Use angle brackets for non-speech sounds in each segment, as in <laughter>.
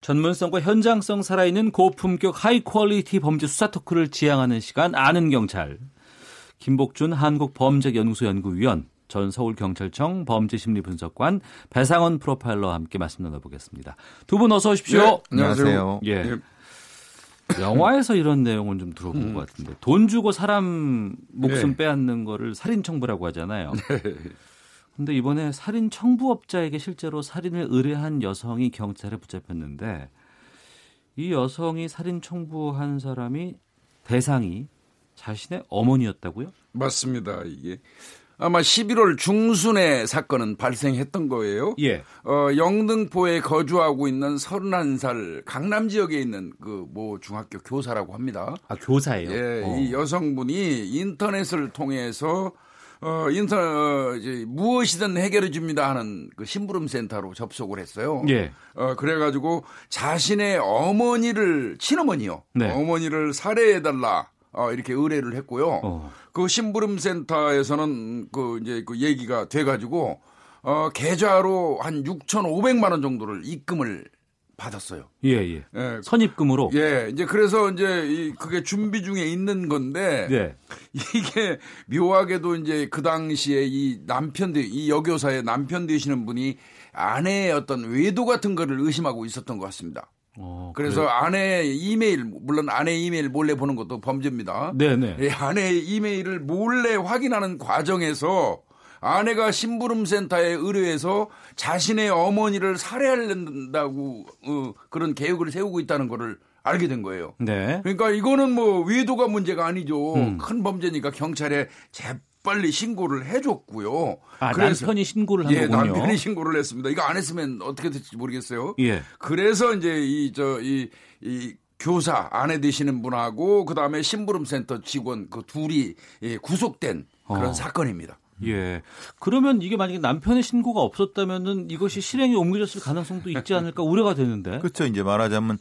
전문성과 현장성 살아있는 고품격 high quality 범죄 수사 토크를 지향하는 시간 아는 경찰. 김복준 한국범죄연구소 연구위원, 전 서울경찰청 범죄심리분석관 배상훈 프로파일러와 함께 말씀 나눠보겠습니다. 두 분 어서 오십시오. 네, 안녕하세요. 예. 네. 영화에서 이런 내용은 좀 들어본 음. 것 같은데 돈 주고 사람 목숨 네. 빼앗는 거를 살인 청부라고 하잖아요. 네. 근데 이번에 살인 청부업자에게 실제로 살인을 의뢰한 여성이 경찰에 붙잡혔는데 이 여성이 살인 청부한 사람이 대상이 자신의 어머니였다고요? 맞습니다. 이게 아마 11월 중순에 사건은 발생했던 거예요. 예. 어, 영등포에 거주하고 있는 31살 강남 지역에 있는 그 뭐 중학교 교사라고 합니다. 아, 교사예요? 예. 어. 이 여성분이 인터넷을 통해서 어, 인터넷, 어, 이제 무엇이든 해결해 줍니다 하는 그 심부름 센터로 접속을 했어요. 예. 어, 그래가지고 자신의 어머니를, 친어머니요. 네. 어머니를 살해해 달라. 어, 이렇게 의뢰를 했고요. 어. 그 심부름 센터에서는 그 이제 그 얘기가 돼가지고 어, 계좌로 한 6,500만 원 정도를 입금을 받았어요. 예, 예. 예. 선입금으로? 예. 이제 그래서 이제 이 그게 준비 중에 있는 건데. 예. 이게 묘하게도 이제 그 당시에 이 남편, 이 여교사의 남편 되시는 분이 아내의 어떤 외도 같은 거를 의심하고 있었던 것 같습니다. 어, 그래서 그래요? 아내 이메일 물론 아내 이메일 몰래 보는 것도 범죄입니다. 네네. 예, 아내 이메일을 몰래 확인하는 과정에서 아내가 심부름센터에 의뢰해서 자신의 어머니를 살해하려다고 어, 그런 계획을 세우고 있다는 것을 알게 된 거예요. 네. 그러니까 이거는 뭐 외도가 문제가 아니죠. 음. 큰 범죄니까 경찰에 재빨리 신고를 해줬고요. 아, 그래서, 남편이 신고를 한 예, 거군요. 남편이 신고를 했습니다. 이거 안 했으면 어떻게 될지 모르겠어요. 예. 그래서 이제 이 저 이이 교사 아내 되시는 분하고 그 다음에 심부름센터 직원 그 둘이 예, 구속된 그런 어. 사건입니다. 예. 그러면 이게 만약에 남편의 신고가 없었다면은 이것이 실행에 옮겨졌을 가능성도 있지 않을까 우려가 되는데. 그렇죠. 이제 말하자면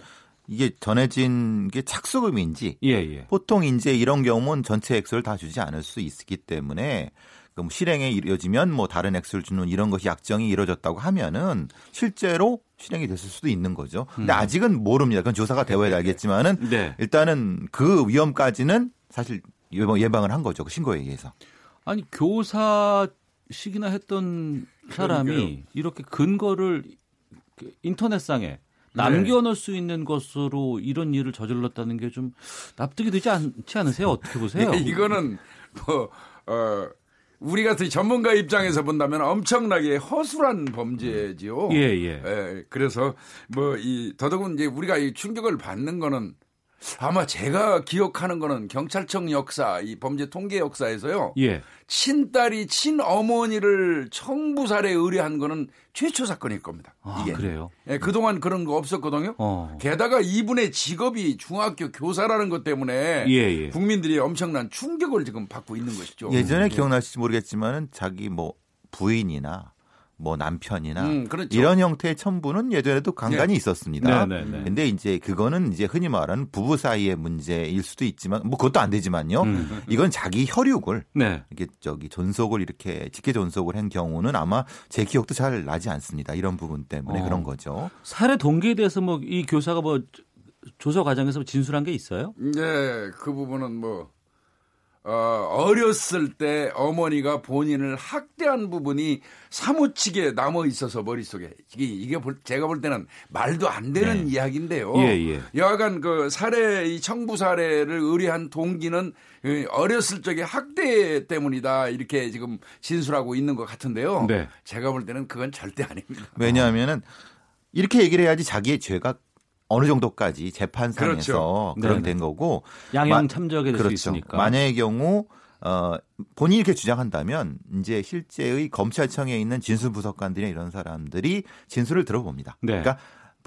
이게 전해진 게 착수금인지 예, 예. 보통 이제 이런 경우는 전체 액수를 다 주지 않을 수 있기 때문에 그럼 실행에 이뤄지면 뭐 다른 액수를 주는 이런 것이 약정이 이루어졌다고 하면은 실제로 실행이 됐을 수도 있는 거죠. 근데 음. 아직은 모릅니다. 그건 조사가 되어야 알겠지만은 네. 일단은 그 위험까지는 사실 예방을 한 거죠. 그 신고에 의해서. 아니 교사식이나 했던 사람이 그러니까요. 이렇게 근거를 그 인터넷상에 남겨놓을 수 있는 것으로 이런 일을 저질렀다는 게 좀 납득이 되지 않지 않으세요? 어떻게 보세요? <laughs> 이거는 뭐 어. 우리 같은 전문가 입장에서 본다면 엄청나게 허술한 범죄지요. 예, 예. 예 그래서 뭐 이 더더군 이제 우리가 이 충격을 받는 거는 아마 제가 기억하는 거는 경찰청 역사, 이 범죄 통계 역사에서요. 예. 친딸이 친어머니를 청부살에 의뢰한 거는 최초 사건일 겁니다. 아, 이게. 그래요? 예, 그동안 그런 거 없었거든요. 어. 게다가 이분의 직업이 중학교 교사라는 것 때문에 예, 예. 국민들이 엄청난 충격을 지금 받고 있는 것이죠. 예전에 예. 기억나실지 모르겠지만은 자기 뭐 부인이나 뭐 남편이나 음, 그렇죠. 이런 형태의 첨부는 예전에도 간간히 네. 있었습니다. 네, 네, 네, 근데 이제 그거는 이제 흔히 말하는 부부 사이의 문제일 수도 있지만 뭐 그것도 안 되지만요. 음. 이건 자기 혈육을 네. 이게 저기 존속을 이렇게 직계 존속을 한 경우는 아마 제 기억도 잘 나지 않습니다. 이런 부분 때문에 어. 그런 거죠. 살해 동기에 대해서 뭐 이 교사가 뭐 조사 과정에서 진술한 게 있어요? 네, 그 부분은 뭐 어, 어렸을 때 어머니가 본인을 학대한 부분이 사무치게 남아 있어서 머릿속에 이게, 이게 볼, 제가 볼 때는 말도 안 되는 네. 이야기인데요. 예, 예. 여하간 그 살해 이 청부 살해를 의뢰한 동기는 그 어렸을 적에 학대 때문이다 이렇게 지금 진술하고 있는 것 같은데요. 네. 제가 볼 때는 그건 절대 아닙니다. 왜냐하면은 이렇게 얘기를 해야지 자기의 죄가 어느 정도까지 재판상에서 그렇죠. 그런 된 거고 양형 될수 그렇죠. 있으니까 만약의 경우 어 본인이 이렇게 주장한다면 이제 실제의 검찰청에 있는 진술 부석관들이 이런 사람들이 진술을 들어봅니다. 네. 그러니까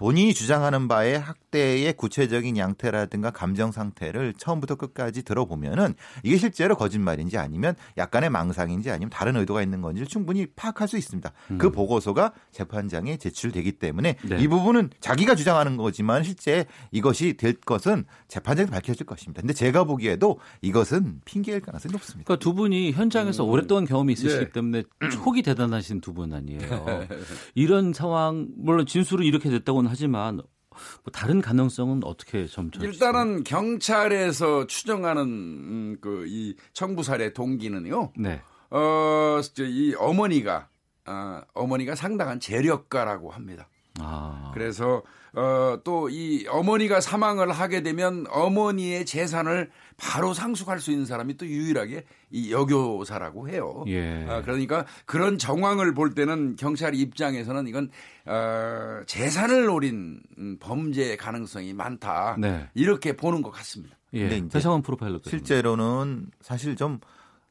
본인이 주장하는 바의 학대의 구체적인 양태라든가 감정 상태를 처음부터 끝까지 들어보면은 이게 실제로 거짓말인지 아니면 약간의 망상인지 아니면 다른 의도가 있는 건지를 충분히 파악할 수 있습니다. 음. 그 보고서가 재판장에 제출되기 때문에 네. 이 부분은 자기가 주장하는 거지만 실제 이것이 될 것은 재판장에 밝혀질 것입니다. 근데 제가 보기에도 이것은 핑계일 가능성이 높습니다. 그러니까 두 분이 현장에서 음. 오랫동안 경험이 있으시기 네. 때문에 <clears throat> 촉이 대단하신 두 분 아니에요. 이런 상황 물론 진술은 이렇게 됐다고는 하지만 뭐 다른 가능성은 어떻게 점쳐 일단은 경찰에서 추정하는 음, 그이 청부 살해 동기는요. 네. 어, 이 어머니가 아, 어머니가 상당한 재력가라고 합니다. 아. 그래서 어, 또 이 어머니가 사망을 하게 되면 어머니의 재산을 바로 상속할 수 있는 사람이 또 유일하게 이 여교사라고 해요. 예. 아, 그러니까 그런 정황을 볼 때는 경찰 입장에서는 이건 어, 재산을 노린 음, 범죄 가능성이 많다. 네. 이렇게 보는 것 같습니다. 예. 이제 배상원 프로파일러 실제로는 사실 좀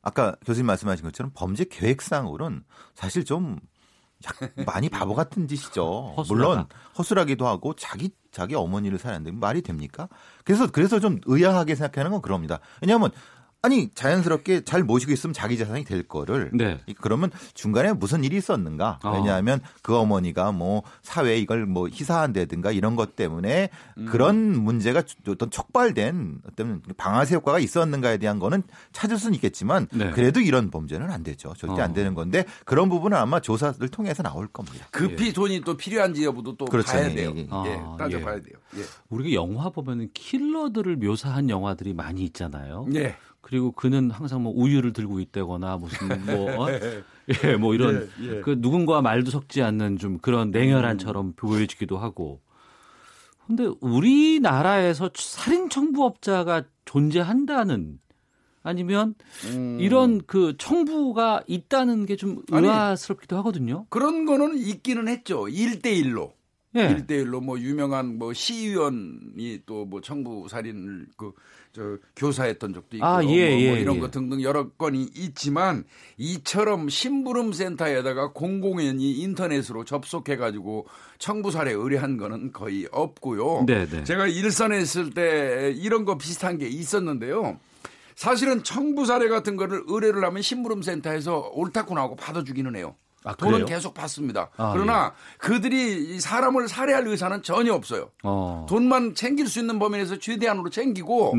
아까 교수님 말씀하신 것처럼 범죄 계획상으로는 사실 좀 많이 바보 같은 짓이죠. <laughs> 허술하다. 물론 허술하기도 하고 자기 자기 어머니를 살았는데 말이 됩니까? 그래서 그래서 좀 의아하게 생각하는 건 그럽니다. 왜냐하면 아니 자연스럽게 잘 모시고 있으면 자기 재산이 될 거를 네. 그러면 중간에 무슨 일이 있었는가? 어. 왜냐하면 그 어머니가 뭐 사회에 이걸 뭐 희사한다든가 이런 것 때문에 그런 문제가 어떤 촉발된 어떤 방아쇠 효과가 있었는가에 대한 거는 찾을 수는 있겠지만 네. 그래도 이런 범죄는 안 되죠. 절대 어. 안 되는 건데 그런 부분은 아마 조사를 통해서 나올 겁니다. 급히 돈이 또 필요한지 여부도 또 그렇죠. 봐야 예, 돼요. 예, 예, 아, 따져봐야 예. 돼요. 예. 우리가 영화 보면은 킬러들을 묘사한 영화들이 많이 있잖아요. 예. 그리고 그는 항상 뭐 우유를 들고 있다거나 무슨 뭐 <laughs> 어? 예, 뭐 이런 예, 예. 그 누군가와 말도 섞지 않는 좀 그런 냉혈한처럼 보여지기도 하고. 근데 우리나라에서 살인 청부업자가 존재한다는 아니면 음. 이런 그 청부가 있다는 게 좀 의아스럽기도 하거든요. 그런 거는 있기는 했죠. 1대1로. 예. 일 1대1로 뭐 유명한 뭐 시의원이 또 뭐 청부 살인을 그 저 교사했던 적도 있고 아, 예, 뭐, 뭐 예, 이런 예. 거 등등 여러 건이 있지만 이처럼 심부름 센터에다가 공공연히 인터넷으로 접속해 가지고 청부 살해 의뢰한 거는 거의 없고요. 네, 네. 제가 일선에 있을 때 이런 거 비슷한 게 있었는데요. 사실은 청부 살해 같은 거를 의뢰를 하면 심부름 센터에서 옳다고 나오고 받아주기는 해요. 아, 돈은? 계속 받습니다. 아, 그러나 그들이 이 사람을 살해할 의사는 전혀 없어요. 어. 돈만 챙길 수 있는 범위 내에서 최대한으로 챙기고.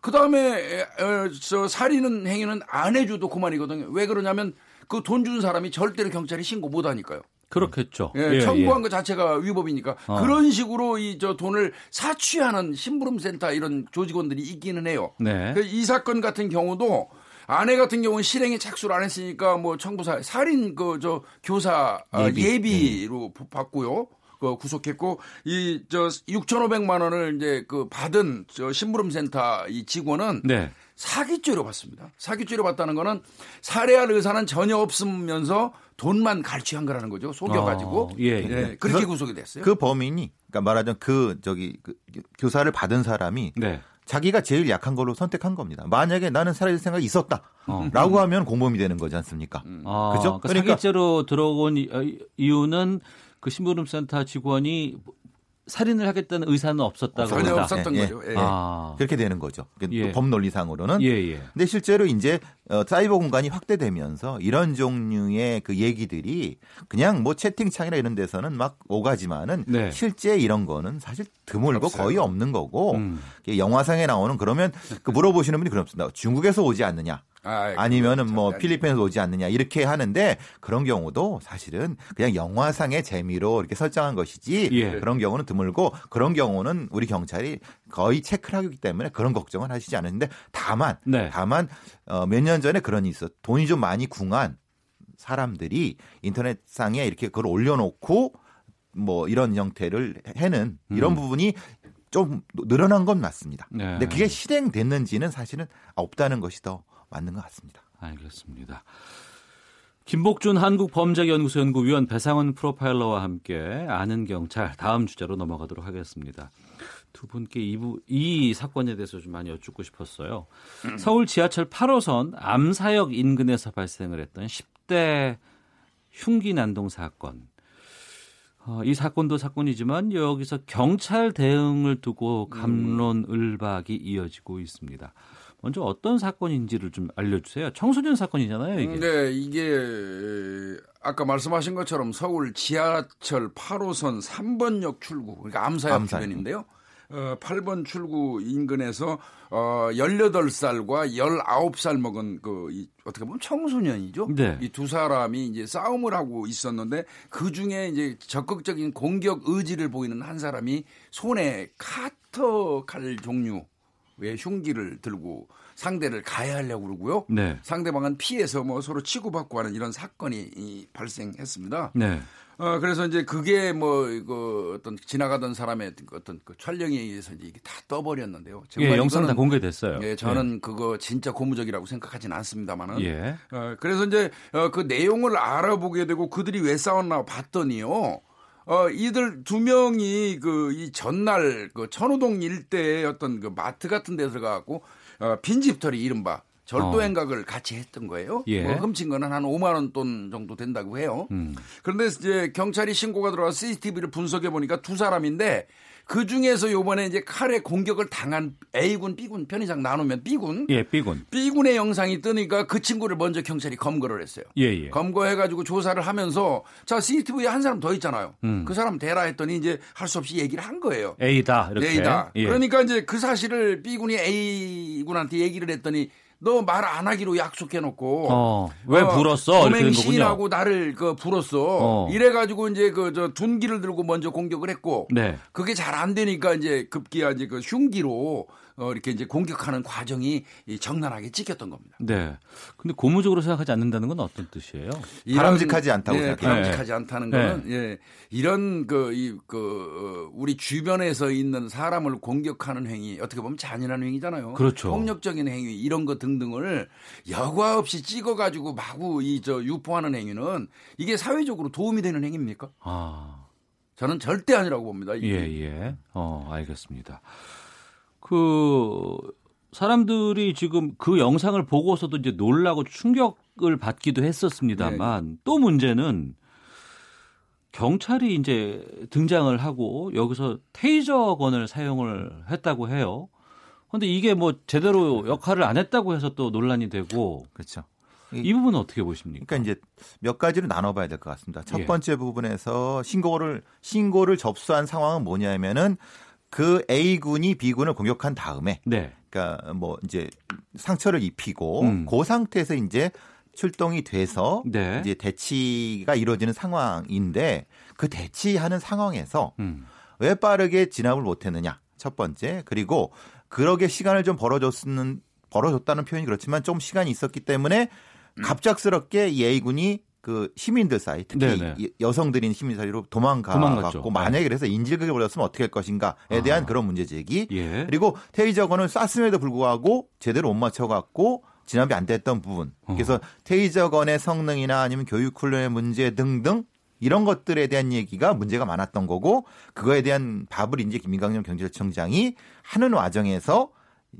그 다음에 저 살인은 행위는 안 해줘도 그만이거든요. 왜 그러냐면 그 돈 준 사람이 절대로 경찰에 신고 못 하니까요. 그렇겠죠. 예, 청구한 것 자체가 위법이니까 어. 그런 식으로 이 저 돈을 사취하는 심부름센터 이런 조직원들이 있기는 해요. 네. 그이 사건 같은 경우도 아내 같은 경우는 실행에 착수를 안 했으니까 뭐 청부사 살인 그 저 교사 아, 예비. 예비로 받고요. 그 구속했고 이 저 6,500만 원을 이제 그 받은 저 심부름센터 이 직원은 네. 사기죄로 받습니다. 사기죄로 받다는 거는 살해할 의사는 전혀 없으면서 돈만 갈취한 거라는 거죠. 속여가지고 어, 예, 예. 그렇게 그래서 구속이 됐어요. 그 범인이 그러니까 말하자면 그 저기 그 교사를 받은 사람이 네. 자기가 제일 약한 걸로 선택한 겁니다. 만약에 나는 살아야 생각이 있었다라고 어. 하면 공범이 되는 거지 않습니까? 아, 그죠? 그러니까 그러니까- 사기죄로 들어온 이- 어, 이유는 그 심부름센터 직원이 살인을 하겠다는 의사는 없었다고 전혀 한다. 없었던 예, 예. 거죠. 예. 아, 그렇게 되는 거죠. 그러니까 예. 또법 논리상으로는. 예, 예. 근데 실제로 이제 어, 사이버 공간이 확대되면서 이런 종류의 그 얘기들이 그냥 뭐 채팅창이나 이런 데서는 막 오가지만은 네. 실제 이런 거는 사실 드물고 없어요. 거의 없는 거고 음. 이게 영화상에 나오는 그러면 그 물어보시는 분이 그렇습니다. 중국에서 오지 않느냐? 아, 아니면은 그건 뭐 절대 필리핀에서 오지 않느냐 이렇게 하는데 그런 경우도 사실은 그냥 영화상의 재미로 이렇게 설정한 것이지 예. 그런 경우는 드물고 그런 경우는 우리 경찰이 거의 체크를 하기 때문에 그런 걱정은 하시지 않는데 다만 네. 다만 어, 몇 년 전에 그런 일이 있어 돈이 좀 많이 궁한 사람들이 인터넷상에 이렇게 그걸 올려놓고 뭐 이런 형태를 해는 이런 음. 부분이 좀 늘어난 건 맞습니다. 네. 근데 그게 실행됐는지는 사실은 없다는 것이 더 맞는 것 같습니다. 알겠습니다. 김복준 한국범죄연구소 연구위원 배상원 프로파일러와 함께 아는 경찰 다음 주제로 넘어가도록 하겠습니다. 두 분께 이, 부, 이 사건에 대해서 좀 많이 여쭙고 싶었어요. 서울 지하철 8호선 암사역 인근에서 발생을 했던 10대 흉기 난동 사건. 어, 이 사건도 사건이지만 여기서 경찰 대응을 두고 감론을박이 이어지고 있습니다. 먼저 어떤 사건인지를 좀 알려주세요. 청소년 사건이잖아요, 이게. 네, 이게 아까 말씀하신 것처럼 서울 지하철 8호선 3번역 출구, 그러니까 암사역 암사역. 주변인데요. 어, 8번 출구 인근에서 어, 18살과 19살 먹은 그 이, 어떻게 보면 청소년이죠. 네. 이두 사람이 이제 싸움을 하고 있었는데 그 중에 이제 적극적인 공격 의지를 보이는 한 사람이 손에 카터 칼 종류 의 흉기를 들고 상대를 가해하려고 그러고요. 네. 상대방은 피해서 뭐 서로 치고받고 하는 이런 사건이 이, 발생했습니다. 네. 어, 그래서 이제 그게 뭐, 이거 어떤 지나가던 사람의 어떤 그 촬영에 의해서 이제 이게 다 떠버렸는데요. 예, 영상 다 공개됐어요. 예, 저는 그거 진짜 고무적이라고 생각하진 않습니다만은. 예. 어, 그래서 이제 어, 그 내용을 알아보게 되고 그들이 왜 싸웠나 봤더니요. 어, 이들 두 명이 그 이 전날 그 천호동 일대의 어떤 그 마트 같은 데 들어가고 어, 빈집털이 이른바 절도 어. 행각을 같이 했던 거예요. 예. 뭐 훔친 거는 한 5만 원 돈 정도 된다고 해요. 음. 그런데 이제 경찰이 신고가 들어와 CCTV를 분석해 보니까 두 사람인데 그 중에서 요번에 이제 칼에 공격을 당한 A군, B군 편의상 나누면 B군. 예, 삐군. B군의 영상이 뜨니까 그 친구를 먼저 경찰이 검거를 했어요. 예, 예. 검거해 가지고 조사를 하면서 자 CCTV에 한 사람 더 있잖아요. 음. 그 사람 대라 했더니 이제 할 수 없이 얘기를 한 거예요. A다. 이렇게. A다. 예. 그러니까 이제 그 사실을 B군이 A군한테 얘기를 했더니 너 말 안 하기로 약속해놓고 어, 왜 불었어? 이렇게 된 범행 거군요. 시인하고 나를 그 불었어. 어. 이래가지고 이제 그 저 둔기를 들고 먼저 공격을 했고 네. 그게 잘 안 되니까 이제 급기야 이제 그 흉기로 어 이렇게 이제 공격하는 과정이 이 적나라하게 찍혔던 겁니다. 네. 근데 고무적으로 생각하지 않는다는 건 어떤 뜻이에요? 이런- 바람직하지 않다고 네, 생각해요. 바람직하지 않다는 거는 예, 이런 그 이 그 우리 주변에서 있는 사람을 공격하는 행위 어떻게 보면 잔인한 행위잖아요. 그렇죠. 폭력적인 행위 이런 거 등등을 여과 없이 찍어가지고 마구 이 저 유포하는 행위는 이게 사회적으로 도움이 되는 행위입니까? 아. 저는 절대 아니라고 봅니다. 예, 이게. 예. 어, 알겠습니다. 그 사람들이 지금 그 영상을 보고서도 이제 놀라고 충격을 받기도 했었습니다만 네. 또 문제는 경찰이 이제 등장을 하고 여기서 테이저건을 사용을 했다고 해요. 근데 이게 뭐 제대로 역할을 안 했다고 해서 또 논란이 되고 그렇죠. 이 부분은 어떻게 보십니까? 그러니까 이제 몇 가지로 나눠봐야 될 것 같습니다. 첫 예. 번째 부분에서 신고를 신고를 접수한 상황은 뭐냐면은 그 A 군이 B 군을 공격한 다음에, 네. 그러니까 뭐 이제 상처를 입히고 음. 그 상태에서 이제 출동이 돼서 네. 이제 대치가 이루어지는 상황인데 그 대치하는 상황에서 음. 왜 빠르게 진압을 못했느냐 첫 번째 그리고 그러게 시간을 좀 벌어줬는 벌어줬다는 표현이 그렇지만 좀 시간이 있었기 때문에 갑작스럽게 이 A 군이 그 시민들 사이 특히 네네. 이 여성들인 시민 사이로 도망가고 도망갔죠. 만약에 그래서 인질극에 걸렸으면 어떻게 할 것인가에 대한 아. 그런 문제 제기 예. 그리고 테이저건을 쐈음에도 불구하고 제대로 못 맞춰갖고 진압이 안 됐던 부분. 어. 그래서 테이저건의 성능이나 아니면 교육 훈련의 문제 등등 이런 것들에 대한 얘기가 문제가 많았던 거고 그거에 대한 밥을 이제 김민강령 경찰청장이 하는 와정에서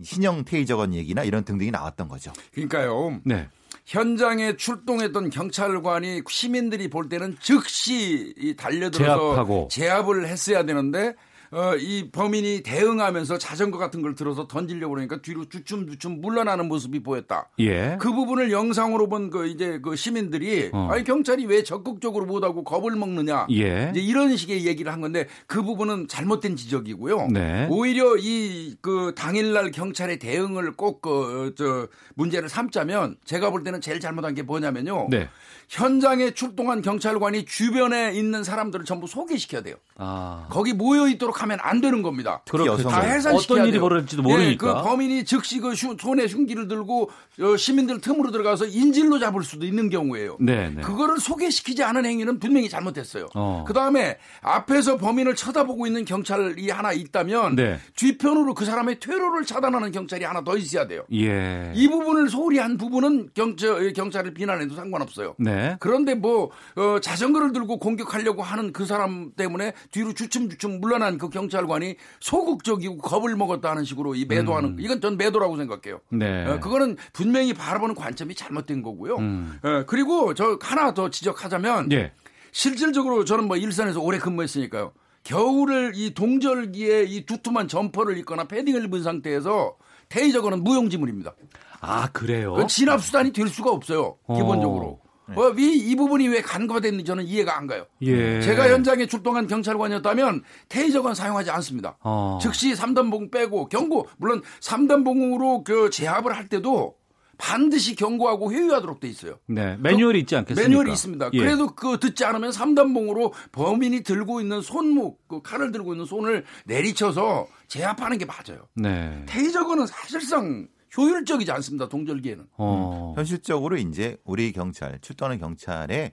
신형 테이저건 얘기나 이런 등등이 나왔던 거죠. 그러니까요. 네. 현장에 출동했던 경찰관이 시민들이 볼 때는 즉시 이 달려들어서 제압하고. 제압을 했어야 되는데 어, 이 범인이 대응하면서 자전거 같은 걸 들어서 던지려고 그러니까 뒤로 주춤주춤 물러나는 모습이 보였다. 예. 그 부분을 영상으로 본 그 이제 그 시민들이 어. 아니 경찰이 왜 적극적으로 못하고 겁을 먹느냐 예. 이제 이런 식의 얘기를 한 건데 그 부분은 잘못된 지적이고요. 네. 오히려 이 그 당일날 경찰의 대응을 꼭 그 저 문제를 삼자면 제가 볼 때는 제일 잘못한 게 뭐냐면요. 네. 현장에 출동한 경찰관이 주변에 있는 사람들을 전부 소개시켜야 돼요. 아. 거기 모여 있도록 하면 안 되는 겁니다. 그렇겠죠. 다 해산시켜야 어떤 일이 돼요. 벌어질지도 예, 모르니까. 그 범인이 즉시 그 흉- 손에 흉기를 들고 어, 시민들 틈으로 들어가서 인질로 잡을 수도 있는 경우예요. 네, 네. 그거를 소개시키지 않은 행위는 분명히 잘못했어요. 어. 그 다음에 앞에서 범인을 쳐다보고 있는 경찰이 하나 있다면 네. 뒤편으로 그 사람의 퇴로를 차단하는 경찰이 하나 더 있어야 돼요. 예. 이 부분을 소홀히 한 부분은 경찰, 경찰을 비난해도 상관없어요. 네. 그런데 뭐 어, 자전거를 들고 공격하려고 하는 그 사람 때문에 뒤로 주춤주춤 물러난 그 경찰관이 소극적이고 겁을 먹었다 하는 식으로 이 매도하는 이건 전 매도라고 생각해요. 음. 네. 어, 그거는 분명히 바라보는 관점이 잘못된 거고요. 음. 어, 그리고 저 하나 더 지적하자면 예. 실질적으로 저는 뭐 일선에서 오래 근무했으니까요. 겨울을 이 동절기에 이 두툼한 점퍼를 입거나 패딩을 입은 상태에서 테이저건은 무용지물입니다. 아, 그래요? 그건 진압 수단이 될 수가 없어요. 어. 기본적으로. 어, 위, 이 부분이 왜 간과가 됐는지 저는 이해가 안 가요. 예. 제가 현장에 출동한 경찰관이었다면 테이저건 사용하지 않습니다. 어. 즉시 3단 봉 빼고 경고 물론 3단 봉으로 그 제압을 할 때도 반드시 경고하고 회유하도록 돼 있어요. 네. 매뉴얼이 있지 않겠습니까? 매뉴얼이 있습니다. 예. 그래도 그 듣지 않으면 3단봉으로 범인이 들고 있는 손목, 그 칼을 들고 있는 손을 내리쳐서 제압하는 게 맞아요. 네. 테이저건은 사실상 효율적이지 않습니다. 동절기에는. 어. 현실적으로 이제 우리 경찰 출동하는 경찰에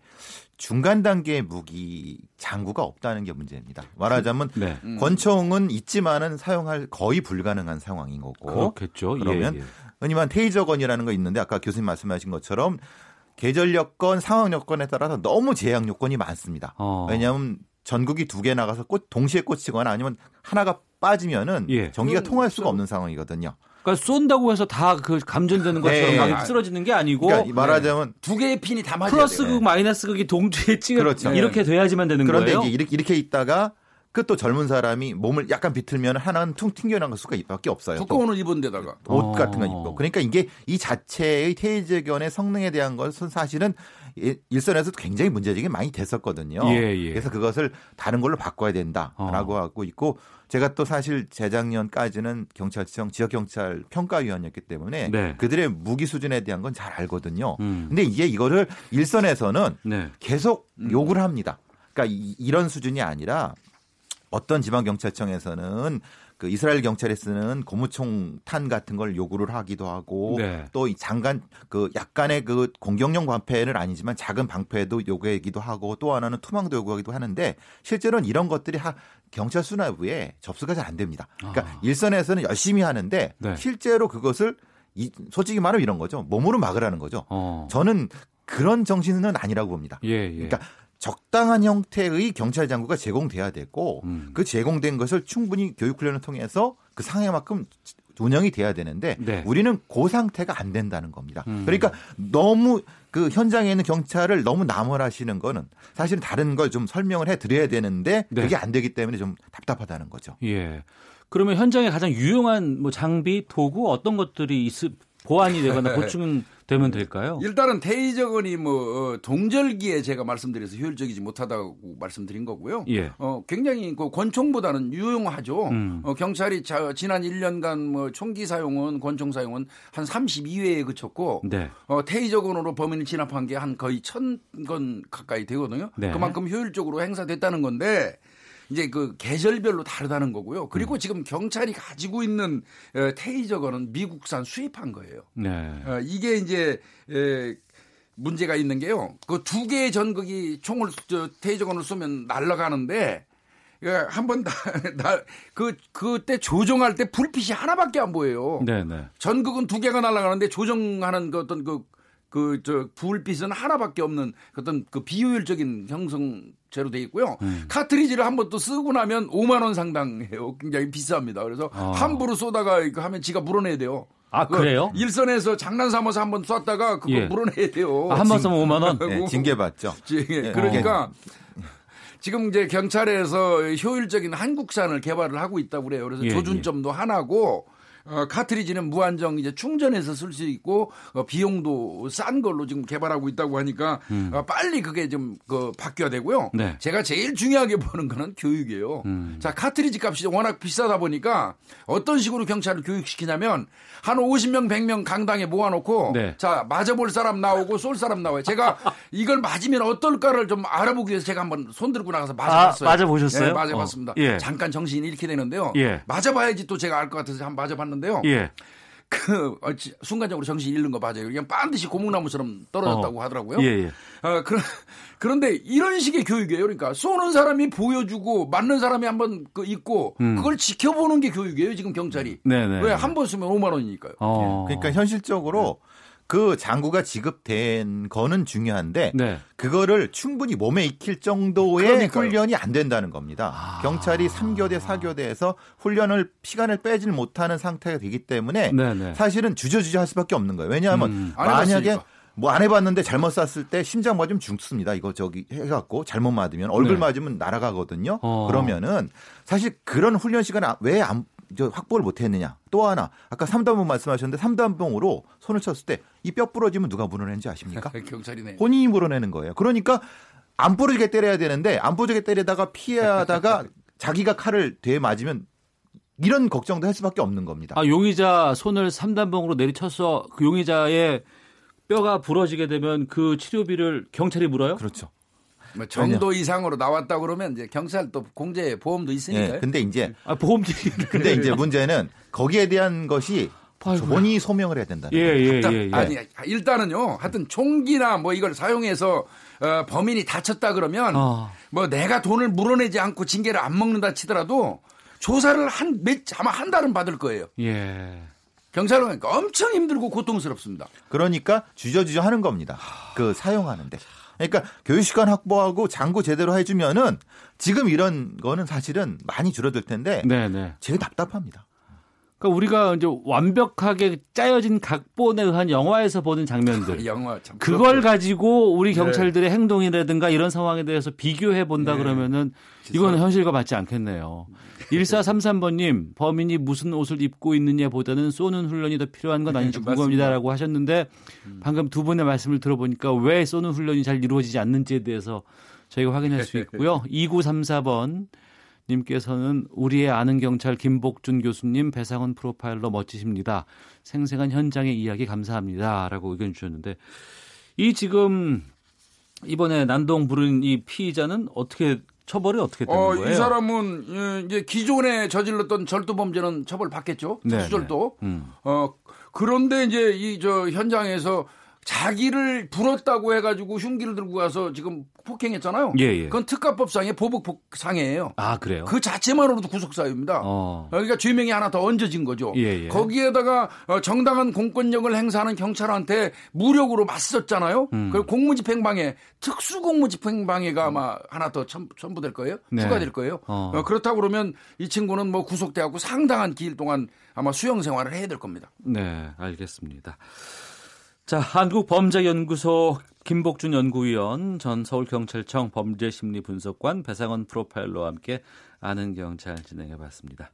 중간 단계의 무기 장구가 없다는 게 문제입니다. 말하자면 네. 음. 권총은 있지만은 사용할 거의 불가능한 상황인 거고. 그렇겠죠. 그러면 예, 예. 흔히만 테이저건이라는 거 있는데 아까 교수님 말씀하신 것처럼 계절 여건, 상황 여건에 따라서 너무 제약 요건이 많습니다. 어. 왜냐하면 전국이 두 개 나가서 꽂, 동시에 꽂히거나 아니면 하나가 빠지면은 예. 전기가 그건 통할 수가 좀- 없는 상황이거든요. 그러니까 쏜다고 해서 다 그 감전되는 것처럼 네. 막 쓰러지는 게 아니고 그러니까 말하자면 두 개의 핀이 다 맞아야 플러스 돼요. 극 마이너스 극이 동시에 찍어 그렇죠. 이렇게 돼야지만 되는 그런데 거예요. 이제 이렇게, 이렇게 있다가 그또 젊은 사람이 몸을 약간 비틀면 하나는 퉁 튕겨나갈 수가 밖에 없어요. 또 두꺼운 옷 입은 데다가. 옷 어. 같은 거 입고. 그러니까 이게 이 자체의 테이저견의 성능에 대한 것은 사실은 이- 일선에서 굉장히 문제적이 많이 됐었거든요. 예, 예. 그래서 그것을 다른 걸로 바꿔야 된다라고 어. 하고 있고 제가 또 사실 재작년까지는 경찰청 지역 경찰 평가위원이었기 때문에 네. 그들의 무기 수준에 대한 건 잘 알거든요. 음. 근데 이게 이거를 일선에서는 네. 계속 욕을 합니다. 그러니까 이, 이런 수준이 아니라 어떤 지방 경찰청에서는 그 이스라엘 경찰에 쓰는 고무총 탄 같은 걸 요구를 하기도 하고 네. 또이 장관 그 약간의 그 공격용 방패는 아니지만 작은 방패도 요구하기도 하고 또 하나는 투망도 요구하기도 하는데 실제로는 이런 것들이 하, 경찰 수뇌부에 접수가 잘 안 됩니다. 그러니까 아. 일선에서는 열심히 하는데 네. 실제로 그것을 이, 솔직히 말하면 이런 거죠. 몸으로 막으라는 거죠. 어. 저는 그런 정신은 아니라고 봅니다. 예, 예. 그러니까 적당한 형태의 경찰 장구가 제공돼야 되고 음. 그 제공된 것을 충분히 교육 훈련을 통해서 그 상해만큼 운영이 돼야 되는데 네. 우리는 그 상태가 안 된다는 겁니다. 음. 그러니까 너무 그 현장에 있는 경찰을 너무 나무라시는 거는 사실은 다른 걸 좀 설명을 해 드려야 되는데 네. 그게 안 되기 때문에 좀 답답하다는 거죠. 예. 그러면 현장에 가장 유용한 뭐 장비, 도구 어떤 것들이 있, 보완이 되거나 <laughs> 보충되면 될까요? 일단은 테이저건이 뭐 어, 동절기에 제가 말씀드려서 효율적이지 못하다고 말씀드린 거고요. 예. 어, 굉장히 그 권총보다는 유용하죠. 음. 어, 경찰이 자, 지난 1년간 뭐 총기 사용은 권총 사용은 한 32회에 그쳤고 네. 어, 테이저건으로 범인을 진압한 게 한 거의 천 건 가까이 되거든요. 네. 그만큼 효율적으로 행사됐다는 건데 이제 그 계절별로 다르다는 거고요. 그리고 지금 경찰이 가지고 있는 어, 테이저건은 미국산 수입한 거예요. 네. 어, 이게 이제 에, 문제가 있는 게요. 그 두 개의 전극이 총을 저, 테이저건을 쏘면 날아가는데 한번 나그 <laughs> 그때 조정할 때 불빛이 하나밖에 안 보여요. 네, 네. 전극은 두 개가 날아가는데 조정하는 그 어떤 그 그 저 불빛은 하나밖에 없는 어떤 그 비효율적인 형성체로 돼 있고요. 음. 카트리지를 한 번 또 쓰고 나면 5만 원 상당해요. 굉장히 비쌉니다. 그래서 아. 함부로 쏘다가 이거 하면 지가 물어내야 돼요. 아, 그 그래요? 일선에서 장난 삼아서 한 번 쐈다가 그거 예. 물어내야 돼요. 아, 한번 쓰면 5만 원? 네, <laughs> 징계 받죠. 지- 예, 그러니까 지금 이제 경찰에서 효율적인 한국산을 개발을 하고 있다고 그래요. 그래서 예, 조준점도 하나고 어, 카트리지는 무한정 이제 충전해서 쓸 수 있고 어, 비용도 싼 걸로 지금 개발하고 있다고 하니까 어, 빨리 그게 좀 그 바뀌어야 되고요. 음. 네. 제가 제일 중요하게 <laughs> 보는 거는 교육이에요. 음. 자, 카트리지 값이 워낙 비싸다 보니까 어떤 식으로 경찰을 교육시키냐면 한 50명, 100명 강당에 모아놓고 네. 자, 맞아볼 사람 나오고 쏠 사람 나와요. 제가 <laughs> 이걸 맞으면 어떨까를 좀 알아보기 위해서 제가 한번 손 들고 나가서 맞아봤어요. 아, 맞아보셨어요? 네, 맞아봤습니다. 어, 예. 잠깐 정신이 잃게 되는데요. 예. 맞아봐야지 또 제가 알 것 같아서 한번 맞아봤는데 요. 예. 그 어, 지- 순간적으로 정신이 잃는 거 맞아요. 그냥 반드시 고목나무처럼 떨어졌다고 어. 하더라고요. 예, 예. 어, 그런, 그런데 이런 식의 교육이에요. 그러니까 쏘는 사람이 보여주고 맞는 사람이 한번 그 있고 음. 그걸 지켜보는 게 교육이에요. 지금 경찰이. 네네. 왜한 번 쏘면 5만 원이니까요. 어. 그러니까 현실적으로 그 장구가 지급된 거는 중요한데 네. 그거를 충분히 몸에 익힐 정도의 그러니까요. 훈련이 안 된다는 겁니다. 아. 경찰이 3교대, 4교대에서 훈련을 시간을 빼질 못하는 상태가 되기 때문에 네네. 사실은 주저주저 할 수밖에 없는 거예요. 왜냐하면 음. 안 만약에 해봤으니까. 뭐안 해봤는데 잘못 쐈을 때 심장 맞으면 죽습니다. 이거 저기 해갖고 잘못 맞으면 얼굴 네. 맞으면 날아가거든요. 어. 그러면은 사실 그런 훈련 시간 왜안저 확보를 못 했느냐. 또 하나 아까 삼단봉 말씀하셨는데 삼단봉으로 손을 쳤을 때 이 뼈 부러지면 누가 물어낸지 아십니까? <laughs> 경찰이네. 본인이 물어내는 거예요. 그러니까 안 부러지게 때려야 되는데 안 부러지게 때리다가 피하다가 <laughs> 자기가 칼을 대에 맞으면 이런 걱정도 할 수밖에 없는 겁니다. 아, 용의자 손을 삼단봉으로 내리쳐서 그 용의자의 뼈가 부러지게 되면 그 치료비를 경찰이 물어요? 그렇죠. 뭐 정도 이상으로 나왔다 그러면 이제 경찰 또 공제 보험도 있으니까요. 예. 근데 이제 아, 보험들이. <laughs> 근데 이제 문제는 거기에 대한 것이. 본인이 소명을 해야 된다는 예. 예, 일단- 예, 예. 아니 일단은요. 하여튼 총기나 뭐 이걸 사용해서 어, 범인이 다쳤다 그러면 아. 뭐 내가 돈을 물어내지 않고 징계를 안 먹는다 치더라도 조사를 한 몇 아마 한 달은 받을 거예요. 예. 경찰은 그러니까 엄청 힘들고 고통스럽습니다. 그러니까 주저주저 하는 겁니다. 그 사용하는데. 그러니까 교육 시간 확보하고 장구 제대로 해주면은 지금 이런 거는 사실은 많이 줄어들 텐데 네, 네. 제일 답답합니다. 그러니까 우리가 이제 완벽하게 짜여진 각본에 의한 영화에서 보는 장면들. <laughs> 영화 참 그걸. 가지고 우리 경찰들의 행동이라든가 이런 상황에 대해서 비교해 본다 네. 그러면은 이거는 현실과 맞지 않겠네요. 1433번님, 범인이 무슨 옷을 입고 있느냐 보다는 쏘는 훈련이 더 필요한 건 아닌지 맞습니다. 궁금합니다라고 하셨는데 방금 두 분의 말씀을 들어보니까 왜 쏘는 훈련이 잘 이루어지지 않는지에 대해서 저희가 확인할 수 있고요. <laughs> 2934번 님께서는 우리의 아는 경찰 김복준 교수님 배상원 프로파일러 멋지십니다. 생생한 현장의 이야기 감사합니다라고 의견 주셨는데 이 지금 이번에 난동 부른 이 피의자는 어떻게 처벌이 어떻게 되는 어, 거예요? 이 사람은 예, 이제 기존에 저질렀던 절도 범죄는 처벌 받겠죠. 네. 네. 음. 어, 그런데 이제 이 저 현장에서 자기를 불었다고 해가지고 흉기를 들고 가서 지금 폭행했잖아요. 예, 예. 그건 특가법상의 보복 상해예요. 아 그래요? 그 자체만으로도 구속사유입니다. 어. 그러니까 죄명이 하나 더 얹어진 거죠. 예, 예. 거기에다가 어, 정당한 공권력을 행사하는 경찰한테 무력으로 맞섰잖아요. 음. 그 공무집행방해, 특수공무집행방해가 아마 하나 더 첨, 첨부될 거예요. 네. 추가될 거예요. 어. 어, 그렇다고 그러면 이 친구는 뭐 구속돼갖고 상당한 기일 동안 아마 수용 생활을 해야 될 겁니다. 네, 알겠습니다. 자, 한국범죄연구소 김복준 연구위원, 전 서울경찰청 범죄심리분석관 배상원 프로파일러와 함께 아는 경찰 진행해 봤습니다.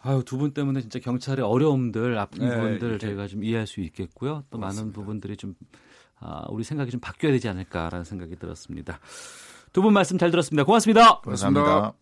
아유, 두 분 때문에 진짜 경찰의 어려움들, 아픈 네, 부분들 이렇게. 저희가 좀 이해할 수 있겠고요. 또 많은 부분들이 좀, 아, 우리 생각이 좀 바뀌어야 되지 않을까라는 생각이 들었습니다. 두 분 말씀 잘 들었습니다. 고맙습니다. 고맙습니다. 감사합니다.